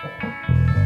Música